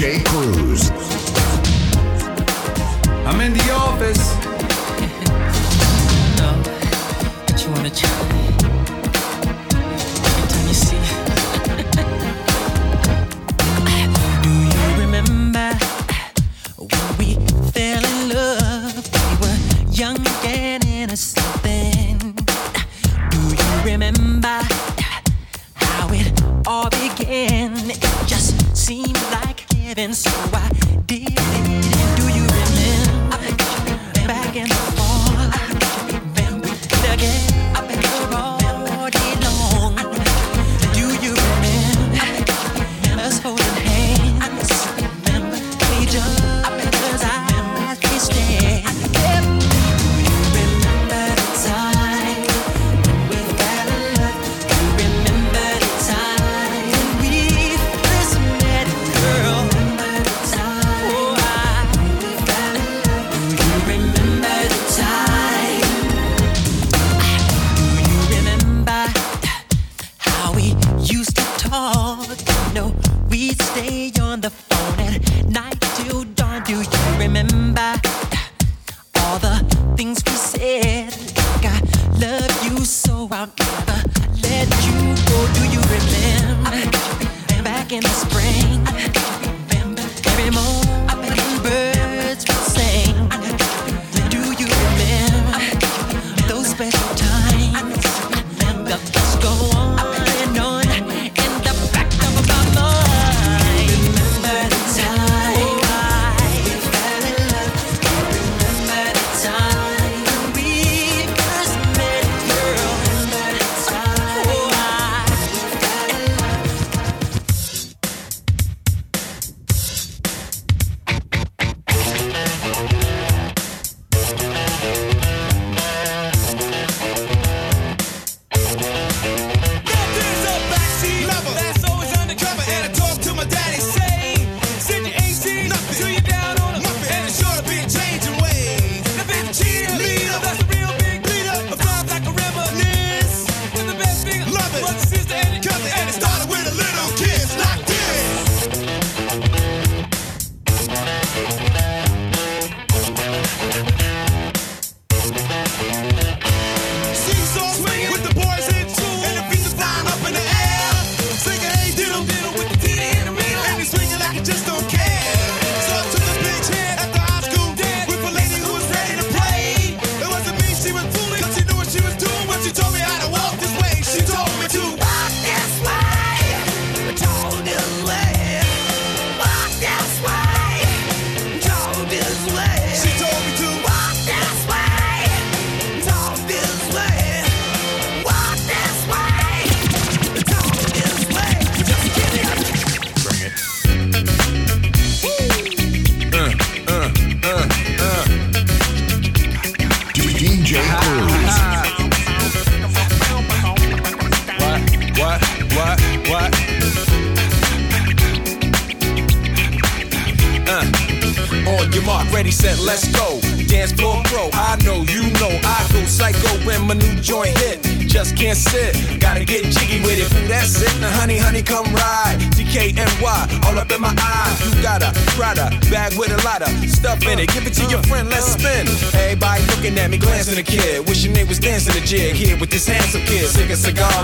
J. Cruz. I'm in the yard.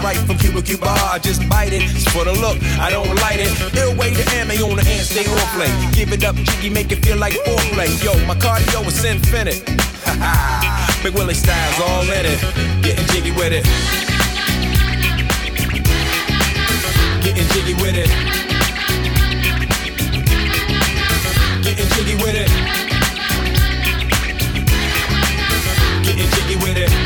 right from Cuba Cuba. I just bite it. It's for the look, I don't light it. Ill way to ammo on the hand, stay on play. Give it up, jiggy, make it feel like foreplay. Yo, my cardio is infinite. Ha ha. Big Willie style's all in it. Getting jiggy with it. Getting jiggy with it. Getting jiggy with it. Getting jiggy with it.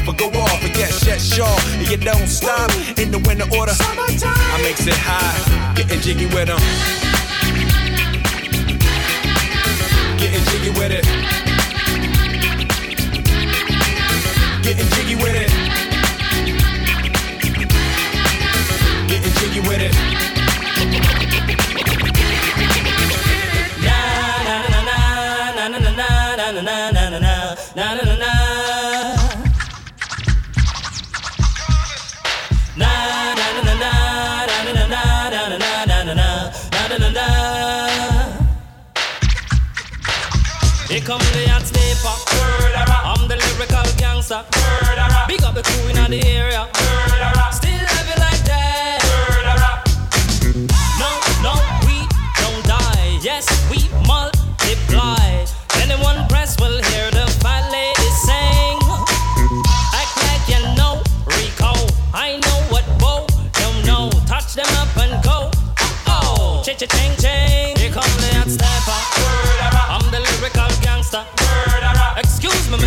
off or go off and get shit shaw and you don't stop in the winter order. Summertime. I makes it high, getting jiggy with them. Getting jiggy with it. Getting jiggy with it. Getting jiggy with it. Become the hot sniper. I'm the lyrical gangster. Big up the crew in the area. Still living like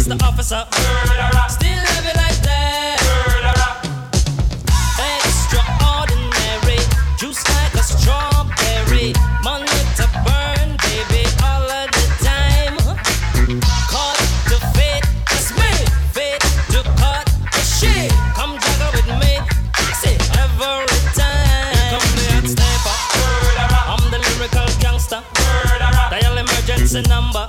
Mr. Officer. Murderer. Still love you like that. Murderer. Extraordinary, juice like a strawberry. Money to burn, baby, all of the time. Caught to fit it's me. fit to cut the shit. Come juggle with me, I say every time. Here come the hot sniper. Murderer. I'm the lyrical gangster. Murderer. Dial emergency number.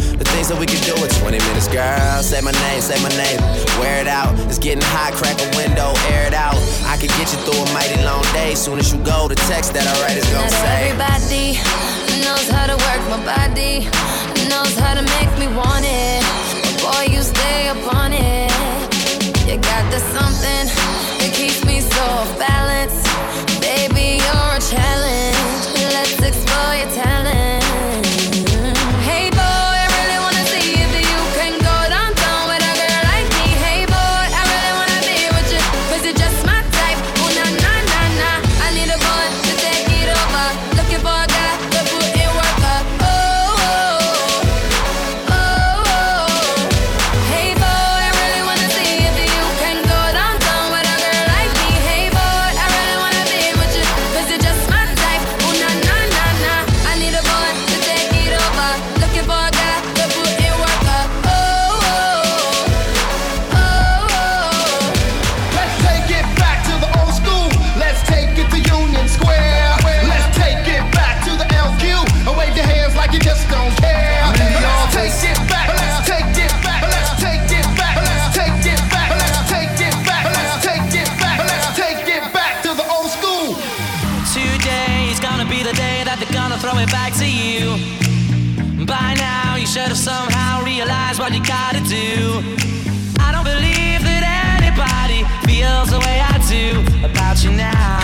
The things that we can do in 20 minutes, girl. Say my name, say my name. Wear it out. It's getting hot, crack a window, air it out. I can get you through a mighty long day. Soon as you go, the text that I write is gonna Not say. everybody knows how to work my body, knows how to make me want it. Boy, you stay upon it. You got the something that keeps me so off balance. Baby, you're a challenge. Let's explore your talent. What you gotta do. I don't believe that anybody feels the way I do about you now.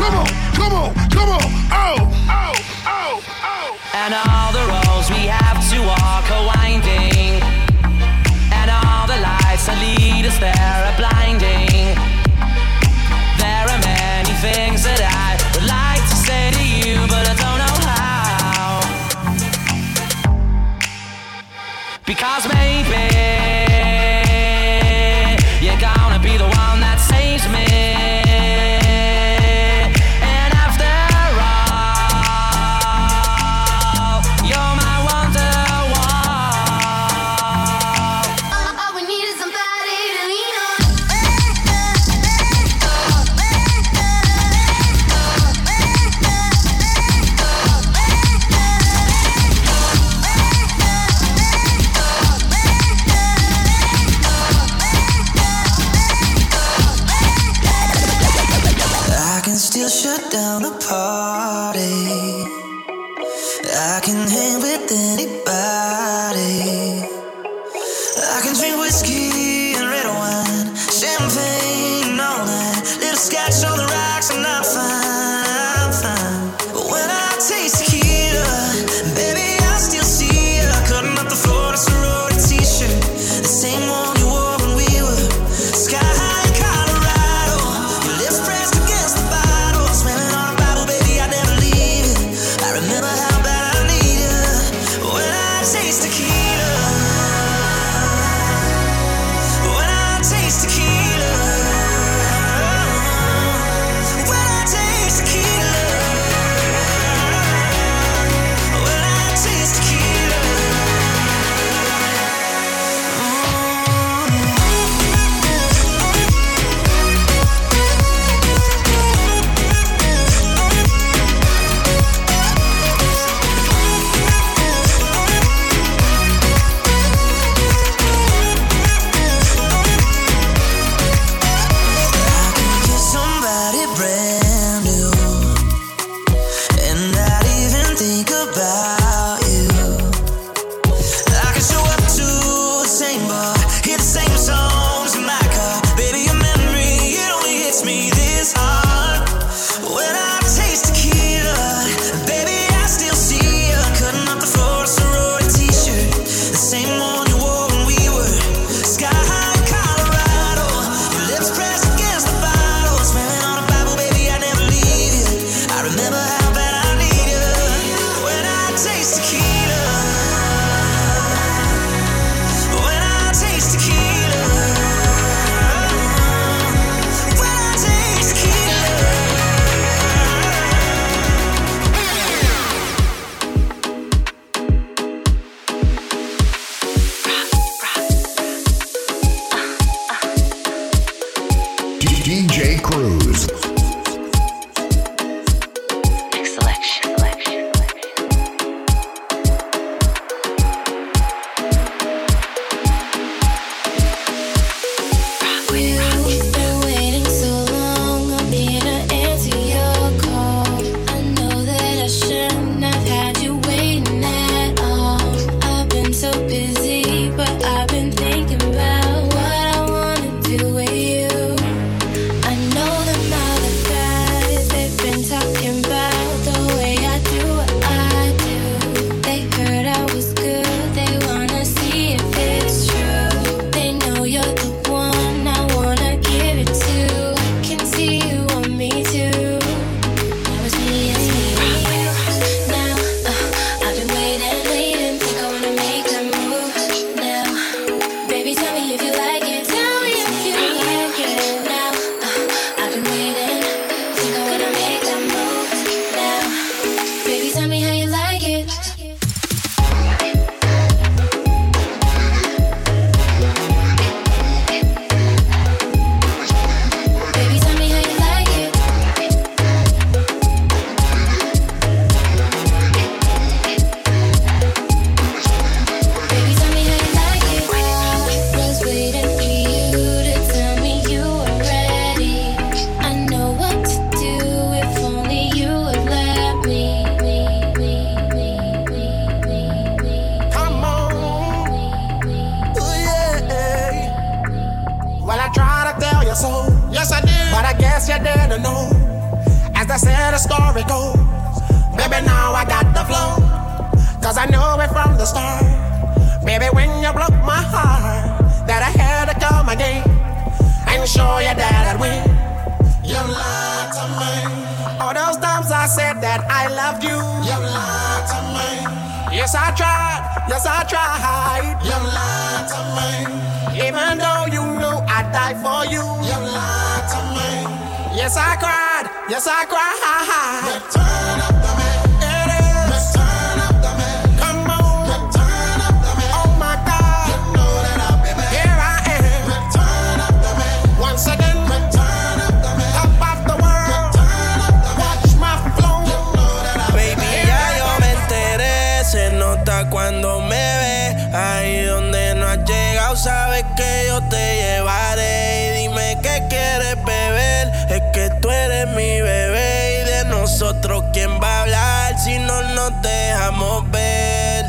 Si no nos dejamos ver.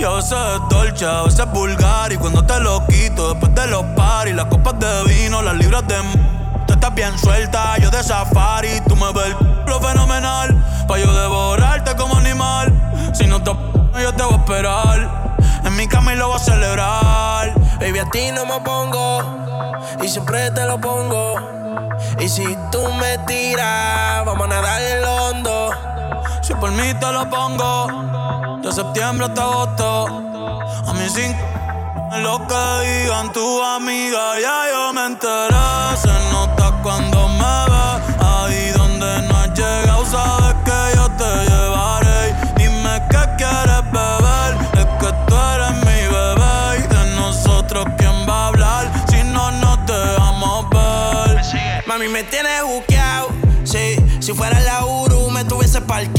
yo a veces es dolce, a veces es vulgar. Y cuando te lo quito, después de los paris, las copas de vino, las libras de. Tú estás bien suelta, yo de safari. Tú me ves lo fenomenal. Pa' yo devorarte como animal. Si no te yo te voy a esperar. En mi cama lo voy a celebrar. Baby, a ti no me pongo. Y siempre te lo pongo. Y si tú me tiras, vamos a nadar el hondo. Si por mí te lo pongo, de septiembre hasta agosto. A mí sin lo que digan tu amiga, ya yo me enteré. Se nota cuando me ve, ahí donde no has llegado, sabes que yo te llevaré. Dime qué quieres beber, es que tú eres mi bebé. Y de nosotros, ¿quién va a hablar? Si no, no te vamos a ver. Mami, me tienes buqueado, sí. Si fuera la Uru, me tuviese parqueado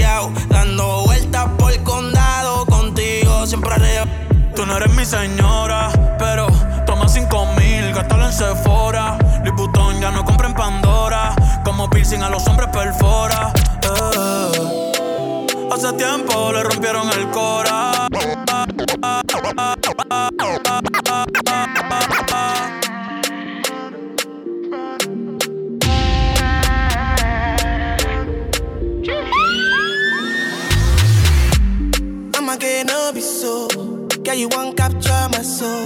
siempre real. Tú no eres mi señora, pero toma cinco mil, gastalo en Sephora. Louis ya no compra en Pandora, como piercing a los hombres perfora. Eh, hace tiempo le rompieron el cora. be so. Girl, you won't capture my soul.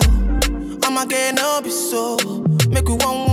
I'ma get no be so. Make you one.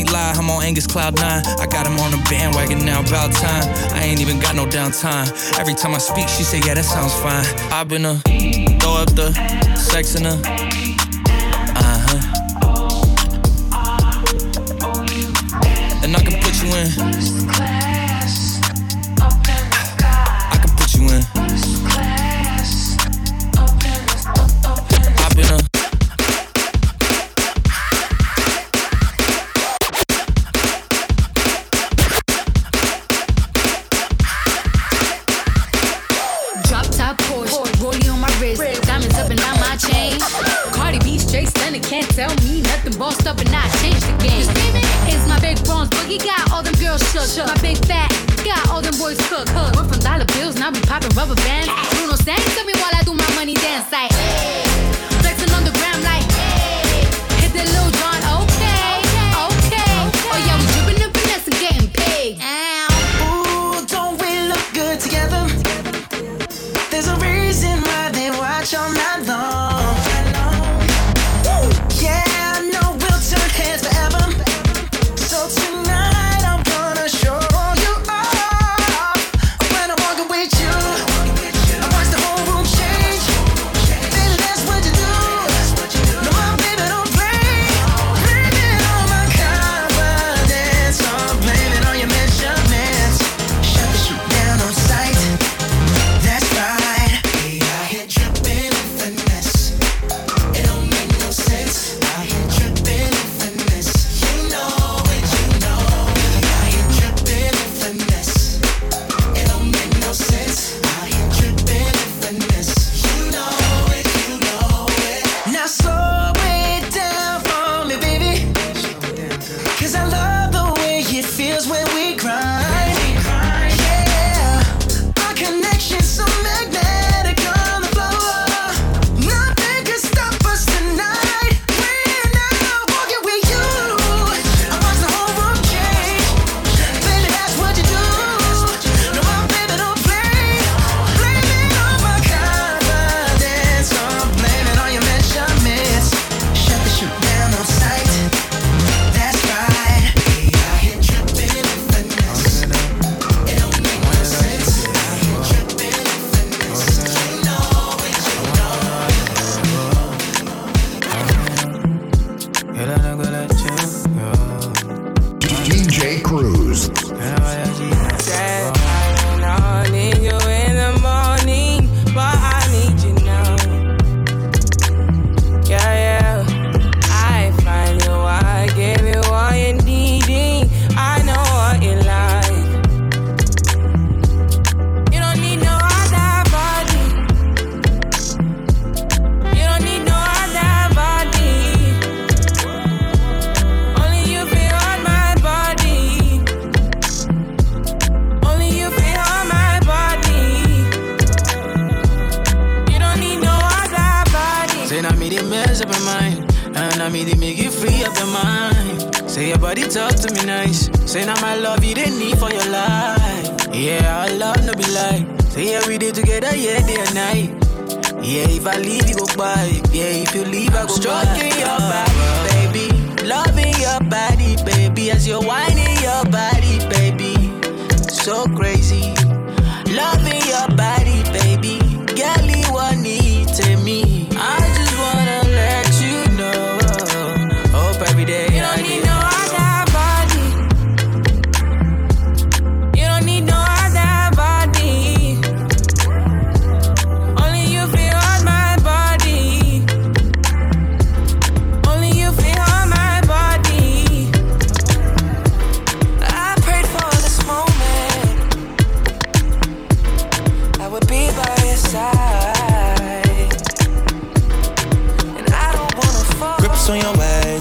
Can't lie, I'm on Angus Cloud 9. I got him on the bandwagon now, about time. I ain't even got no downtime. Every time I speak, she say, yeah, that sounds fine. I've been a throw up the sex in a. Uh-huh.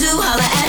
To holler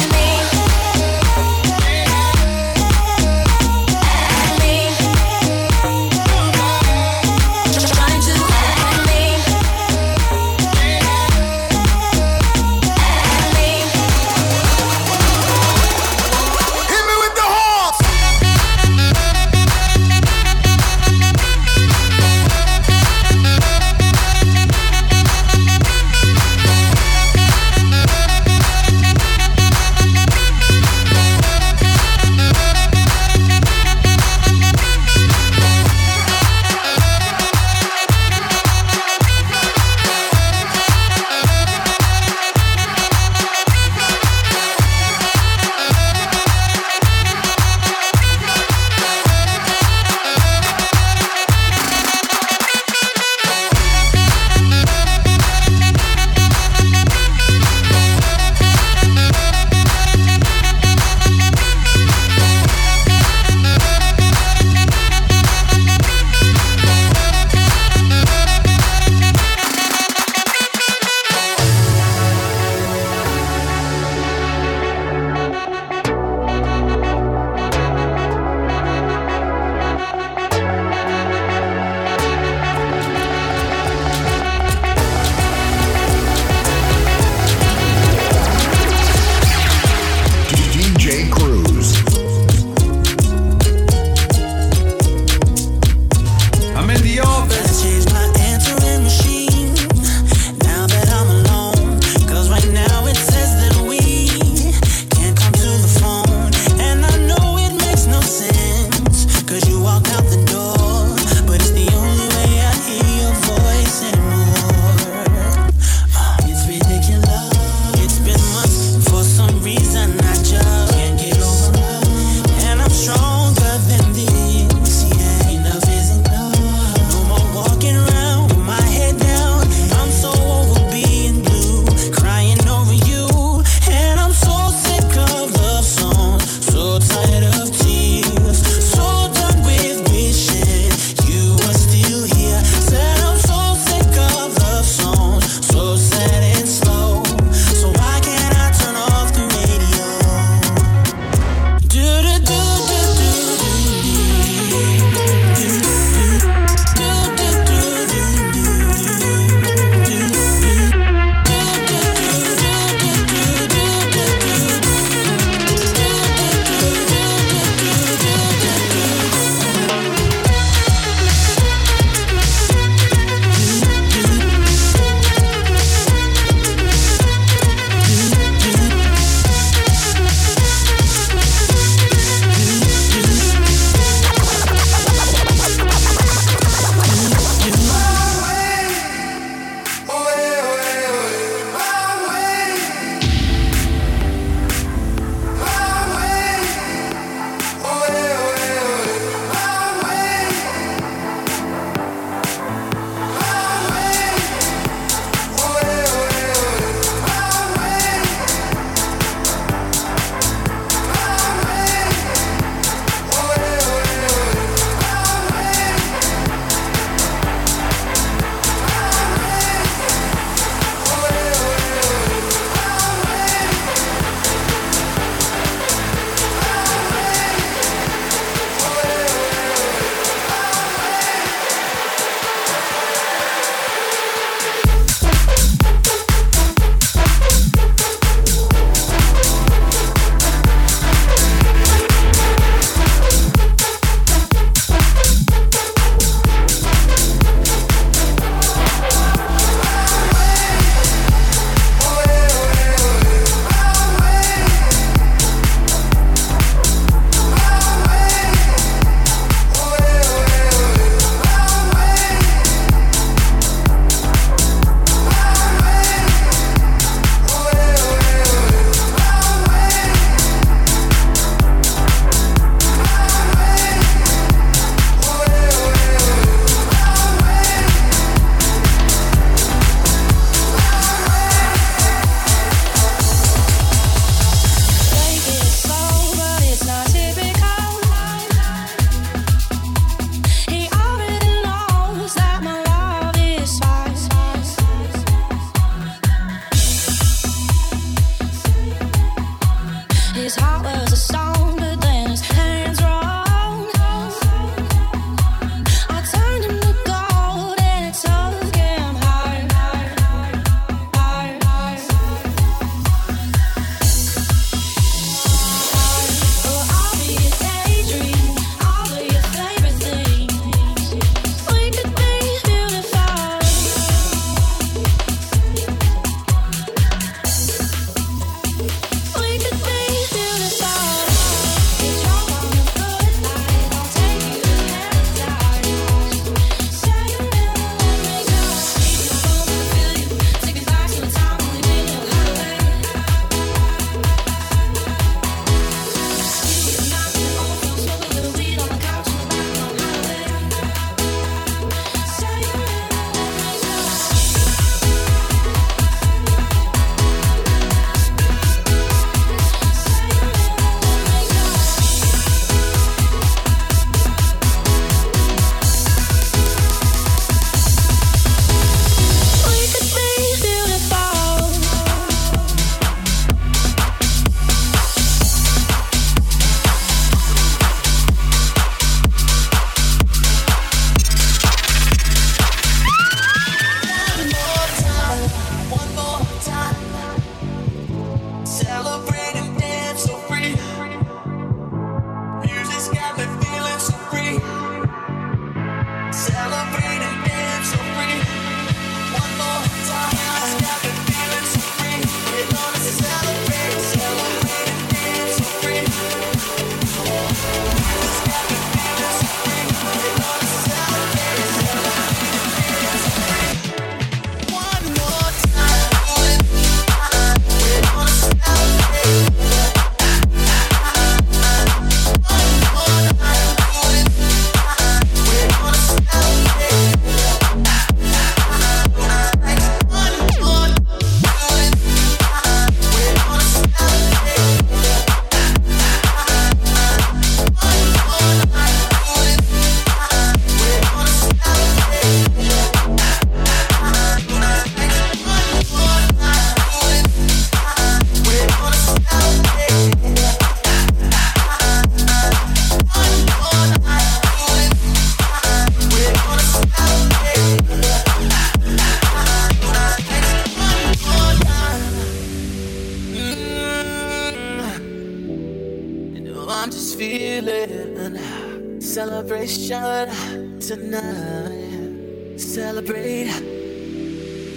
celebration tonight. Celebrate.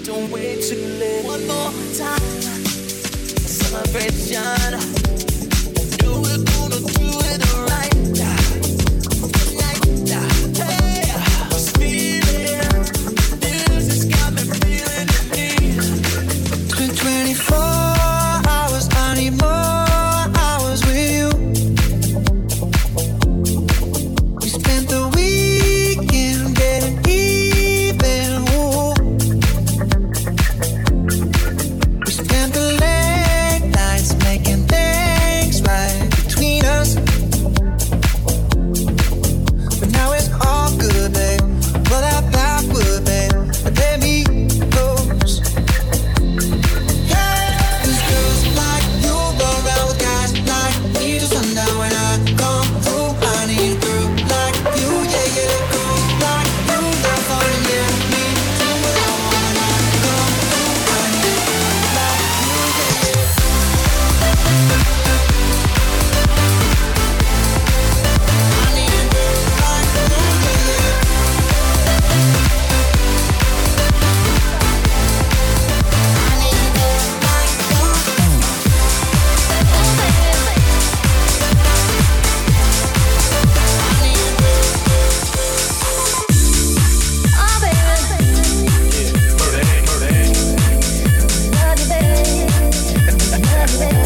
Don't wait too late. One more time. Celebration. baby.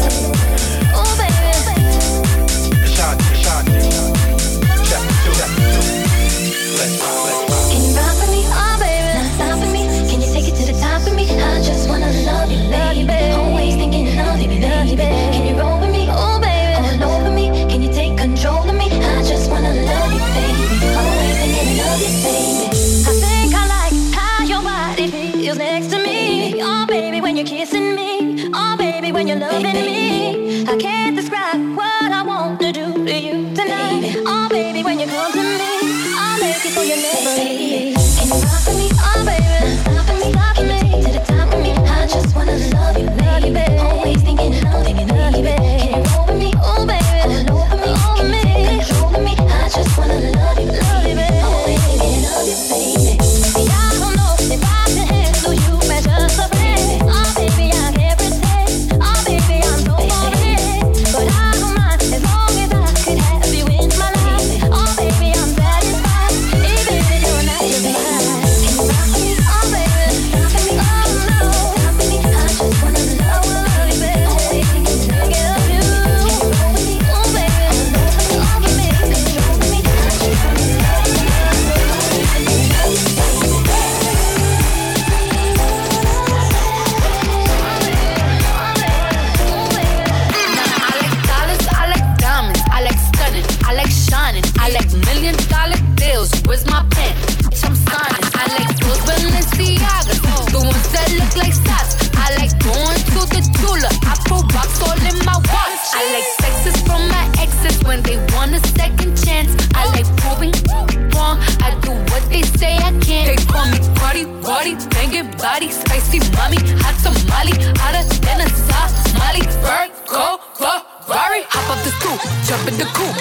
jump in the coop.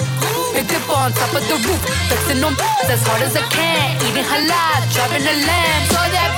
Picked up on top of the roof, flexing on as hard as I can. Eating halal, driving a lamb, So that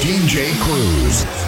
DJ Cruz.